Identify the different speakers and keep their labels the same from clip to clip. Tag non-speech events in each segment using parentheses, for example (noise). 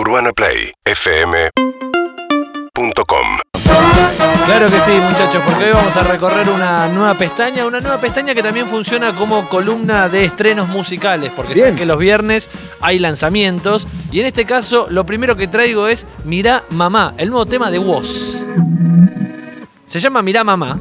Speaker 1: UrbanaPlayFM.com
Speaker 2: Claro que sí, muchachos, porque hoy vamos a recorrer una nueva pestaña, una nueva pestaña que también funciona como columna de estrenos musicales, porque saben que los viernes hay lanzamientos, y en este caso lo primero que traigo es Mirá Mamá, el nuevo tema de Woz. Se llama Mirá Mamá,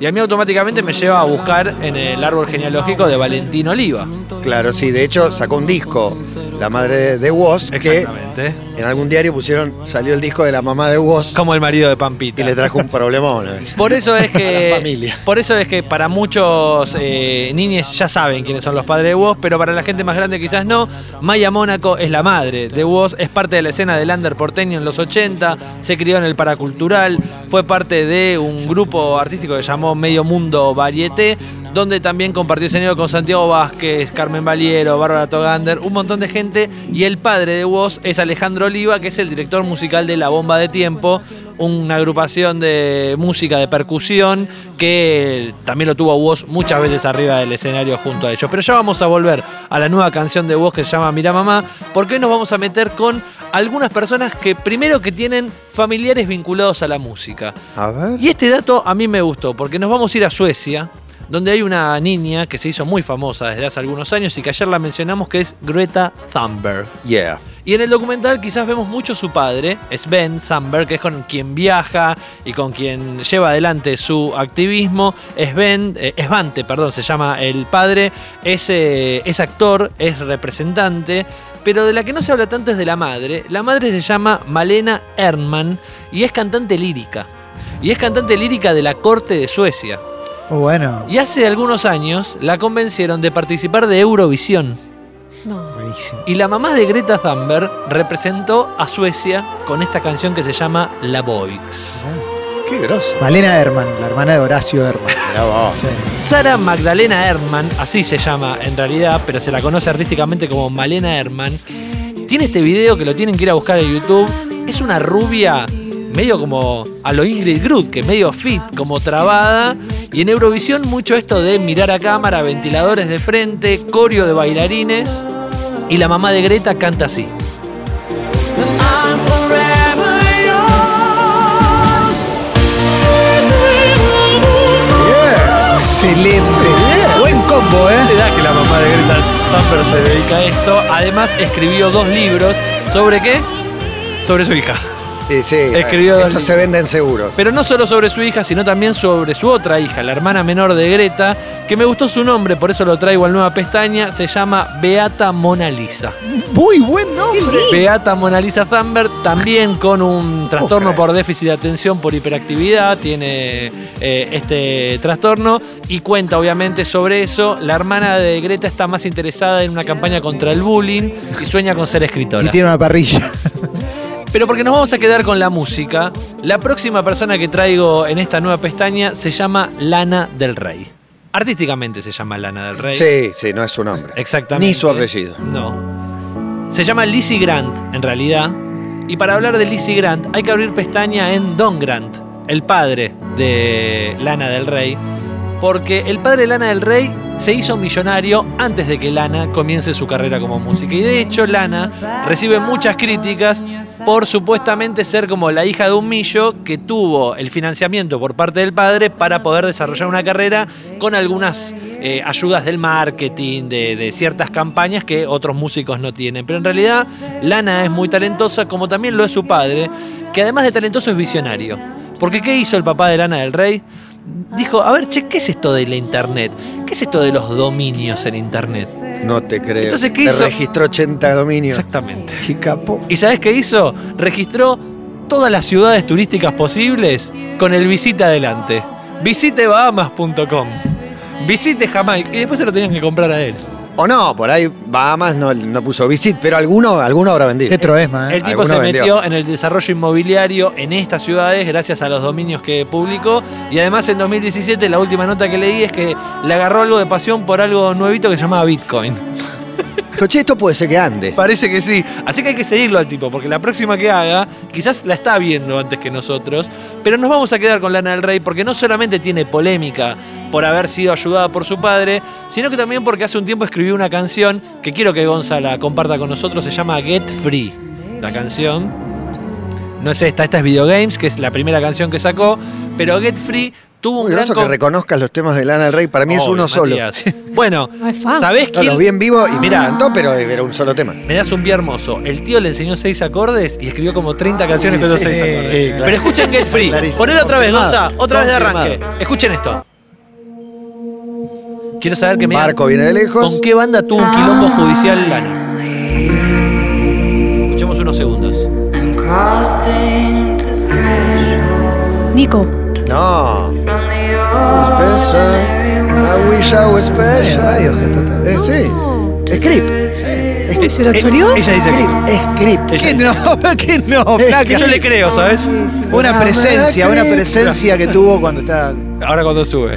Speaker 2: y a mí automáticamente me lleva a buscar en el árbol genealógico de Valentín Oliva.
Speaker 3: Claro, sí, de hecho sacó un disco, la madre de Woz, que
Speaker 2: Exactamente.
Speaker 3: en algún diario pusieron, salió el disco de la mamá de Woz
Speaker 2: Como el marido de Pampita.
Speaker 3: y le trajo un problemón. ¿eh?
Speaker 2: Por eso es (laughs) que.
Speaker 3: La familia.
Speaker 2: Por eso es que para muchos eh, niños ya saben quiénes son los padres de Woz, pero para la gente más grande quizás no. Maya Mónaco es la madre de Woz, es parte de la escena del under porteño en los 80, se crió en el paracultural, fue parte de un grupo artístico que llamó Medio Mundo Varieté, donde también compartió escenario con Santiago Vázquez, Carmen Valiero, Bárbara Togander, un montón de gente. Y el padre de Woz es Alejandro Oliva, que es el director musical de La Bomba de Tiempo, una agrupación de música de percusión que también lo tuvo Woz muchas veces arriba del escenario junto a ellos. Pero ya vamos a volver a la nueva canción de Woz que se llama Mira Mamá, porque hoy nos vamos a meter con algunas personas que primero que tienen familiares vinculados a la música.
Speaker 3: A ver.
Speaker 2: Y este dato a mí me gustó, porque nos vamos a ir a Suecia, donde hay una niña que se hizo muy famosa desde hace algunos años y que ayer la mencionamos, que es Greta Thunberg.
Speaker 3: Yeah.
Speaker 2: Y en el documental quizás vemos mucho a su padre, Sven Thunberg, que es con quien viaja y con quien lleva adelante su activismo. Sven, eh, Svante, perdón, se llama el padre, es, eh, es actor, es representante, pero de la que no se habla tanto es de la madre. La madre se llama Malena Ernman y es cantante lírica. Y es cantante lírica de la corte de Suecia.
Speaker 4: Muy bueno.
Speaker 2: Y hace algunos años la convencieron de participar de Eurovisión.
Speaker 4: Buenísimo.
Speaker 2: Y la mamá de Greta Thunberg representó a Suecia con esta canción que se llama La Boix.
Speaker 3: Qué grosso.
Speaker 4: Malena Herman, la hermana de Horacio Herman. (laughs) Sí.
Speaker 2: Sara Magdalena Herman, así se llama en realidad, pero se la conoce artísticamente como Malena Herman. Tiene este video que lo tienen que ir a buscar en YouTube. Es una rubia medio como a lo Ingrid Groot, que medio fit, como trabada. Y en Eurovisión mucho esto de mirar a cámara, ventiladores de frente, corio de bailarines. Y la mamá de Greta canta así.
Speaker 4: Excelente. Buen combo, ¿eh?
Speaker 2: Le da que la mamá de Greta Thunberg se dedica a esto. Además, escribió dos libros. ¿Sobre qué? Sobre su hija.
Speaker 3: Sí, sí.
Speaker 2: Escribió-
Speaker 3: Eso se venden seguro.
Speaker 2: Pero no solo sobre su hija, sino también sobre su otra hija, la hermana menor de Greta, que me gustó su nombre, por eso lo traigo al nueva pestaña. Se llama Beata Mona Lisa.
Speaker 4: Muy buen nombre.
Speaker 2: Beata Mona Lisa Thunberg, también con un trastorno por déficit de atención por hiperactividad, tiene eh, este trastorno y cuenta obviamente sobre eso. La hermana de Greta está más interesada en una campaña contra el bullying y sueña con ser escritora.
Speaker 4: Y tiene una parrilla.
Speaker 2: Pero porque nos vamos a quedar con la música, la próxima persona que traigo en esta nueva pestaña se llama Lana del Rey. Artísticamente se llama Lana del Rey.
Speaker 3: Sí, sí, no es su nombre.
Speaker 2: Exactamente.
Speaker 3: Ni su apellido.
Speaker 2: No. Se llama Lizzie Grant, en realidad. Y para hablar de Lizzie Grant hay que abrir pestaña en Don Grant, el padre de Lana del Rey. Porque el padre de Lana del Rey se hizo millonario antes de que Lana comience su carrera como música. Y de hecho Lana recibe muchas críticas por supuestamente ser como la hija de un millo que tuvo el financiamiento por parte del padre para poder desarrollar una carrera con algunas eh, ayudas del marketing, de, de ciertas campañas que otros músicos no tienen. Pero en realidad Lana es muy talentosa, como también lo es su padre, que además de talentoso es visionario. Porque ¿qué hizo el papá de Lana del Rey? Dijo, a ver, che, ¿qué es esto de la internet? ¿Qué es esto de los dominios en internet?
Speaker 3: No te creo.
Speaker 2: Entonces, ¿qué
Speaker 3: Te
Speaker 2: hizo?
Speaker 3: registró 80 dominios.
Speaker 2: Exactamente.
Speaker 3: Qué capo.
Speaker 2: ¿Y sabes qué hizo? Registró todas las ciudades turísticas posibles con el visite adelante. Visitebahamas.com. Visite Jamaica. Y después se lo tenían que comprar a él.
Speaker 3: O no, por ahí Bahamas no, no puso visit, pero alguno, alguno habrá vendido.
Speaker 4: Qué troesma, ¿eh?
Speaker 2: El tipo
Speaker 3: Alguno
Speaker 2: se
Speaker 3: vendió.
Speaker 2: metió en el desarrollo inmobiliario en estas ciudades gracias a los dominios que publicó. Y además en 2017 la última nota que leí es que le agarró algo de pasión por algo nuevito que se llamaba Bitcoin.
Speaker 3: Dijo, che, esto puede ser que ande.
Speaker 2: Parece que sí. Así que hay que seguirlo al tipo, porque la próxima que haga, quizás la está viendo antes que nosotros. Pero nos vamos a quedar con Lana del Rey, porque no solamente tiene polémica por haber sido ayudada por su padre, sino que también porque hace un tiempo escribió una canción que quiero que Gonzala comparta con nosotros, se llama Get Free. la canción. No es esta, esta es Video Games, que es la primera canción que sacó. Pero Get Free tuvo un
Speaker 3: Muy
Speaker 2: gran.
Speaker 3: groso que
Speaker 2: con-
Speaker 3: reconozcas los temas de Lana del Rey. Para mí es uno solo.
Speaker 2: Bueno,
Speaker 1: No es fan.
Speaker 2: ¿sabés
Speaker 3: No,
Speaker 2: quién?
Speaker 3: los vi en vivo y me encantó, pero era un solo tema.
Speaker 2: Me das un pie hermoso. El tío le enseñó seis acordes y escribió como 30 canciones con esos
Speaker 3: sí,
Speaker 2: seis acordes.
Speaker 3: sí, claro.
Speaker 2: Pero escuchen Get Free.
Speaker 3: Clarísimo.
Speaker 2: Ponelo otra vez,
Speaker 3: Confirmado.
Speaker 2: Gonza. Otra vez de arranque.
Speaker 3: Confirmado.
Speaker 2: Escuchen esto. Quiero saber que me digan
Speaker 3: Marco viene de lejos.
Speaker 2: ¿Con qué banda tuvo un quilombo judicial Lana? Escuchemos unos segundos.
Speaker 5: I'm crossing the threshold
Speaker 1: Nico.
Speaker 3: No. Special. I wish I was
Speaker 4: Eh,
Speaker 3: special.
Speaker 4: Radiohead, total.
Speaker 3: Eh, sí. Script.
Speaker 1: Uy, ¿Se lo choreó?
Speaker 2: Ella dice
Speaker 3: Script. Script.
Speaker 4: ¿Qué no? ¿Qué no?
Speaker 3: Eh,
Speaker 2: que yo le creo, ¿sabes?
Speaker 4: Una presencia, una presencia que tuvo cuando estaba.
Speaker 2: Ahora cuando sube.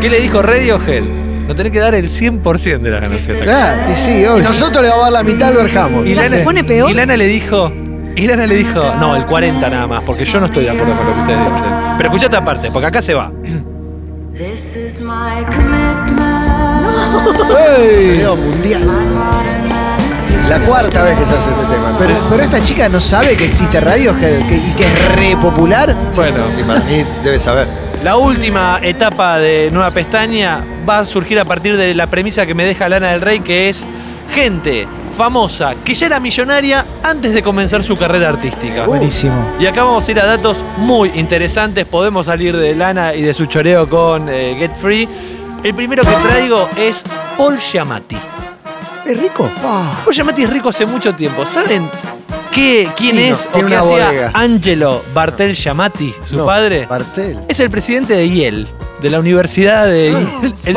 Speaker 2: ¿Qué le dijo Radiohead? No tenés que dar el 100% de las ganancias.
Speaker 3: Claro.
Speaker 4: Y sí,
Speaker 3: Y
Speaker 4: obvio.
Speaker 3: nosotros le vamos a dar la mitad al Berjamo.
Speaker 2: Y Lana,
Speaker 1: se pone peor.
Speaker 2: y Lana le dijo. Y Lana le dijo, no, el 40 nada más, porque yo no estoy de acuerdo con lo que ustedes dicen. Pero escuchate aparte, porque acá se va.
Speaker 5: This is my commitment.
Speaker 3: Torneo mundial. La cuarta vez que se hace este tema.
Speaker 4: Pero, pero esta chica no sabe que existe Radiohead que- y que es re popular.
Speaker 2: Bueno,
Speaker 3: Sí, para mí debe saber.
Speaker 2: la última etapa de Nueva Pestaña va a surgir a partir de la premisa que me deja Lana del Rey, que es gente famosa que ya era millonaria antes de comenzar su carrera artística.
Speaker 4: Buenísimo.
Speaker 2: Y acá vamos a ir a datos muy interesantes. Podemos salir de Lana y de su choreo con eh, Get Free. El primero que traigo es Paul Giamatti.
Speaker 3: ¿Es rico?
Speaker 2: Paul Giamatti es rico hace mucho tiempo. ¿Saben qué, quién es o qué hacía. Angelo Bartel Giamatti, su
Speaker 3: No,
Speaker 2: padre?
Speaker 3: Bartel.
Speaker 2: Es el presidente de Yale, de la Universidad de Yale. El, el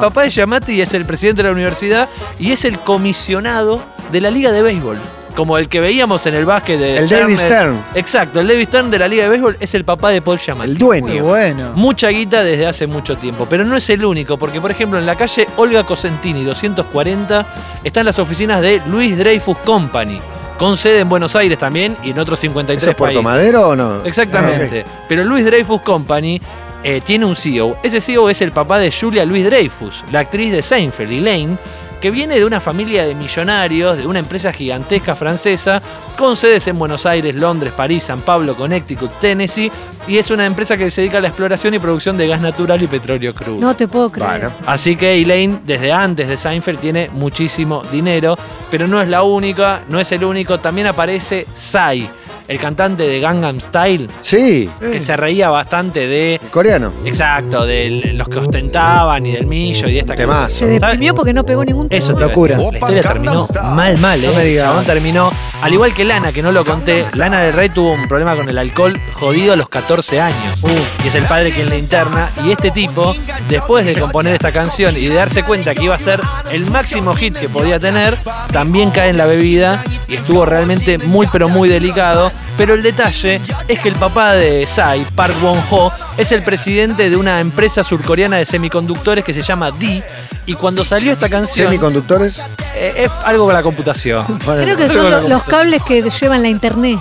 Speaker 2: papá de Giamatti es el presidente de la universidad y es el comisionado de la Liga de Béisbol. Como el que veíamos en el básquet de
Speaker 3: El David. Stern.
Speaker 2: Exacto, el David Stern de la Liga de Béisbol es el papá de Paul Giamatti.
Speaker 3: El
Speaker 4: Muy
Speaker 3: dueño.
Speaker 4: bueno.
Speaker 2: Mucha guita desde hace mucho tiempo, pero no es el único, porque por ejemplo en la calle Olga Cosentini 240 están las oficinas de Luis Dreyfus Company, con sede en Buenos Aires también y en otros 53
Speaker 3: ¿Eso es Puerto
Speaker 2: países.
Speaker 3: Madero o no?
Speaker 2: Exactamente. Pero Luis Dreyfus Company eh, tiene un CEO. Ese CEO es el papá de Julia Louis Dreyfus, la actriz de Seinfeld, Elaine, que viene de una familia de millonarios, de una empresa gigantesca francesa, con sedes en Buenos Aires, Londres, París, San Pablo, Connecticut, Tennessee, y es una empresa que se dedica a la exploración y producción de gas natural y petróleo crudo.
Speaker 1: No te puedo creer.
Speaker 3: Bueno.
Speaker 2: Así que Elaine, desde antes de Seinfeld, tiene muchísimo dinero, pero no es la única, no es el único. También aparece Psy, el cantante de Gangnam Style,
Speaker 3: Sí.
Speaker 2: que se reía bastante de.
Speaker 3: Coreano.
Speaker 2: Exacto, de los que ostentaban y del millo y de esta
Speaker 3: Temazo.
Speaker 1: Se deprimió porque no pegó ningún
Speaker 2: Eso te
Speaker 4: Locura.
Speaker 2: La historia terminó mal, mal, ¿eh?
Speaker 4: No me digas.
Speaker 2: Chabón terminó. Al igual que Lana, que no lo conté, Lana del Rey tuvo un problema con el alcohol jodido a los 14 años. Y es el padre quien le interna. Y este tipo, después de componer esta canción y de darse cuenta que iba a ser el máximo hit que podía tener, también cae en la bebida y estuvo realmente muy, pero muy delicado. Pero el detalle es que el papá de Psy, Park Won-ho, es el presidente de una empresa surcoreana de semiconductores que se llama D. Y cuando salió esta canción.
Speaker 3: Semiconductores.
Speaker 2: Eh, es algo con la computación. (laughs)
Speaker 1: Creo que son los
Speaker 2: computación.
Speaker 1: cables que llevan la internet.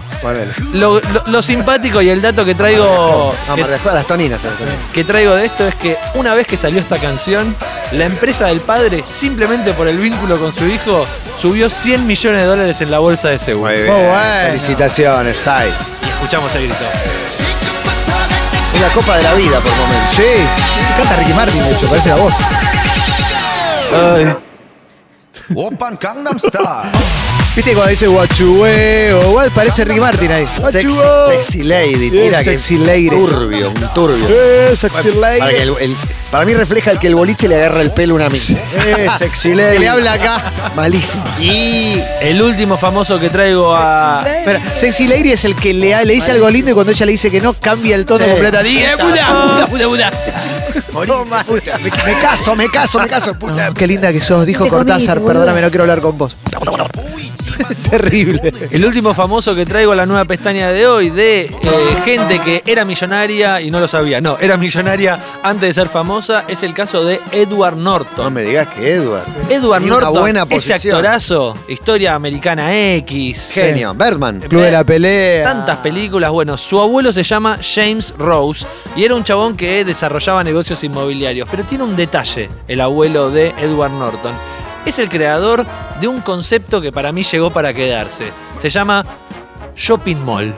Speaker 2: Lo, lo- lo simpático y el dato que traigo
Speaker 3: No,
Speaker 2: que,
Speaker 3: me dejó las toninas. las toninas.
Speaker 2: que traigo de esto es que una vez que salió esta canción, la empresa del padre, simplemente por el vínculo con su hijo, subió 100 millones de dólares en la bolsa de Seúl.
Speaker 3: Muy bien.
Speaker 4: Muy bueno.
Speaker 3: Felicitaciones, Sai.
Speaker 2: Y escuchamos el grito.
Speaker 3: Es la copa de la vida por momentos.
Speaker 4: Sí. Se canta Ricky Martin, de hecho, parece la voz.
Speaker 6: Open Gangnam Style.
Speaker 4: ¿Viste cuando dice guachue o igual parece Ricky Martin ahí?
Speaker 3: Sexy, sexy lady, tira que
Speaker 4: sexy lady.
Speaker 3: turbio, un turbio.
Speaker 4: Eh, sexy
Speaker 3: Para, que
Speaker 4: lady.
Speaker 3: el- el- para mí refleja el que el boliche le agarra el pelo a una mina. Eh, sexy lady.
Speaker 4: Que le habla acá.
Speaker 3: Malísimo.
Speaker 2: Y el último famoso que traigo a.
Speaker 4: Espera, sexy lady es el que le, le dice algo lindo y cuando ella le dice que no, cambia el tono
Speaker 3: Sí.
Speaker 4: completamente. ¡Eh, puta, puta, puta, puta!
Speaker 3: Toma, puta, me, me caso, me caso, me caso, puta.
Speaker 4: No, qué linda que sos, dijo
Speaker 1: Te comiste,
Speaker 4: Cortázar.
Speaker 1: boludo.
Speaker 4: Perdóname, no quiero hablar con vos. (laughs) Terrible.
Speaker 2: El último famoso que traigo a la nueva pestaña de hoy de eh, gente que era millonaria y no lo sabía. No, era millonaria antes de ser famosa. Es el caso de Edward Norton.
Speaker 3: No me digas que Edward.
Speaker 2: Edward
Speaker 3: una
Speaker 2: Norton,
Speaker 3: buena
Speaker 2: ese actorazo, historia americana X.
Speaker 3: Genio. Berman.
Speaker 4: Club de la pelea.
Speaker 2: Tantas películas. Bueno, su abuelo se llama James Rose y era un chabón que desarrollaba negocios inmobiliarios. Pero tiene un detalle, el abuelo de Edward Norton. Es el creador de un concepto que para mí llegó para quedarse. Se llama Shopping Mall.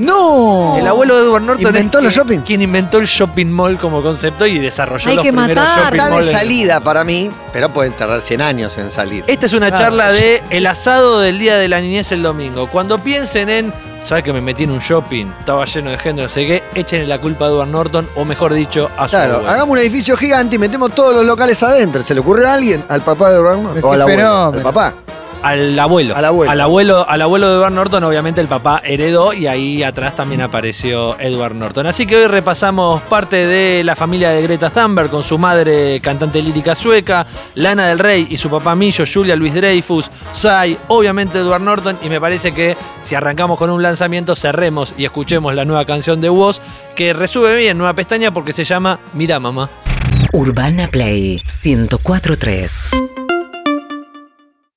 Speaker 4: ¡No!
Speaker 2: El abuelo de Edward Norton
Speaker 3: ¿Inventó
Speaker 2: es
Speaker 3: los
Speaker 2: quien-
Speaker 3: shopping?
Speaker 2: quien inventó el shopping mall como concepto y desarrolló
Speaker 1: Hay
Speaker 2: los
Speaker 1: que
Speaker 2: primeros
Speaker 1: matar.
Speaker 2: shopping
Speaker 3: Está de
Speaker 2: malls.
Speaker 3: salida para mí, pero pueden tardar 100 años en salir.
Speaker 2: Esta es una
Speaker 4: Claro.
Speaker 2: charla de el asado del día de la niñez el domingo. Cuando piensen en, ¿sabes que me metí en un shopping? Estaba lleno de gente, no sé qué, échenle la culpa a Edward Norton o mejor dicho, a su
Speaker 3: Claro,
Speaker 2: abuelo.
Speaker 3: hagamos un edificio gigante y metemos todos los locales adentro. ¿Se le ocurrió a alguien? ¿Al papá de Bruno?
Speaker 4: Qué
Speaker 3: ¿O al abuelo?
Speaker 4: fenómeno.
Speaker 3: ¿Al papá?
Speaker 2: Al abuelo.
Speaker 3: Al abuelo.
Speaker 2: Al abuelo, al abuelo de Edward Norton, obviamente el papá heredó y ahí atrás también apareció Edward Norton. Así que hoy repasamos parte de la familia de Greta Thunberg con su madre cantante lírica sueca, Lana del Rey y su papá Millo, Julia Luis Dreyfus, Sai, obviamente Edward Norton y me parece que si arrancamos con un lanzamiento cerremos y escuchemos la nueva canción de Woz que resube bien nueva pestaña porque se llama Mira mamá.
Speaker 7: Urbana Play 1043.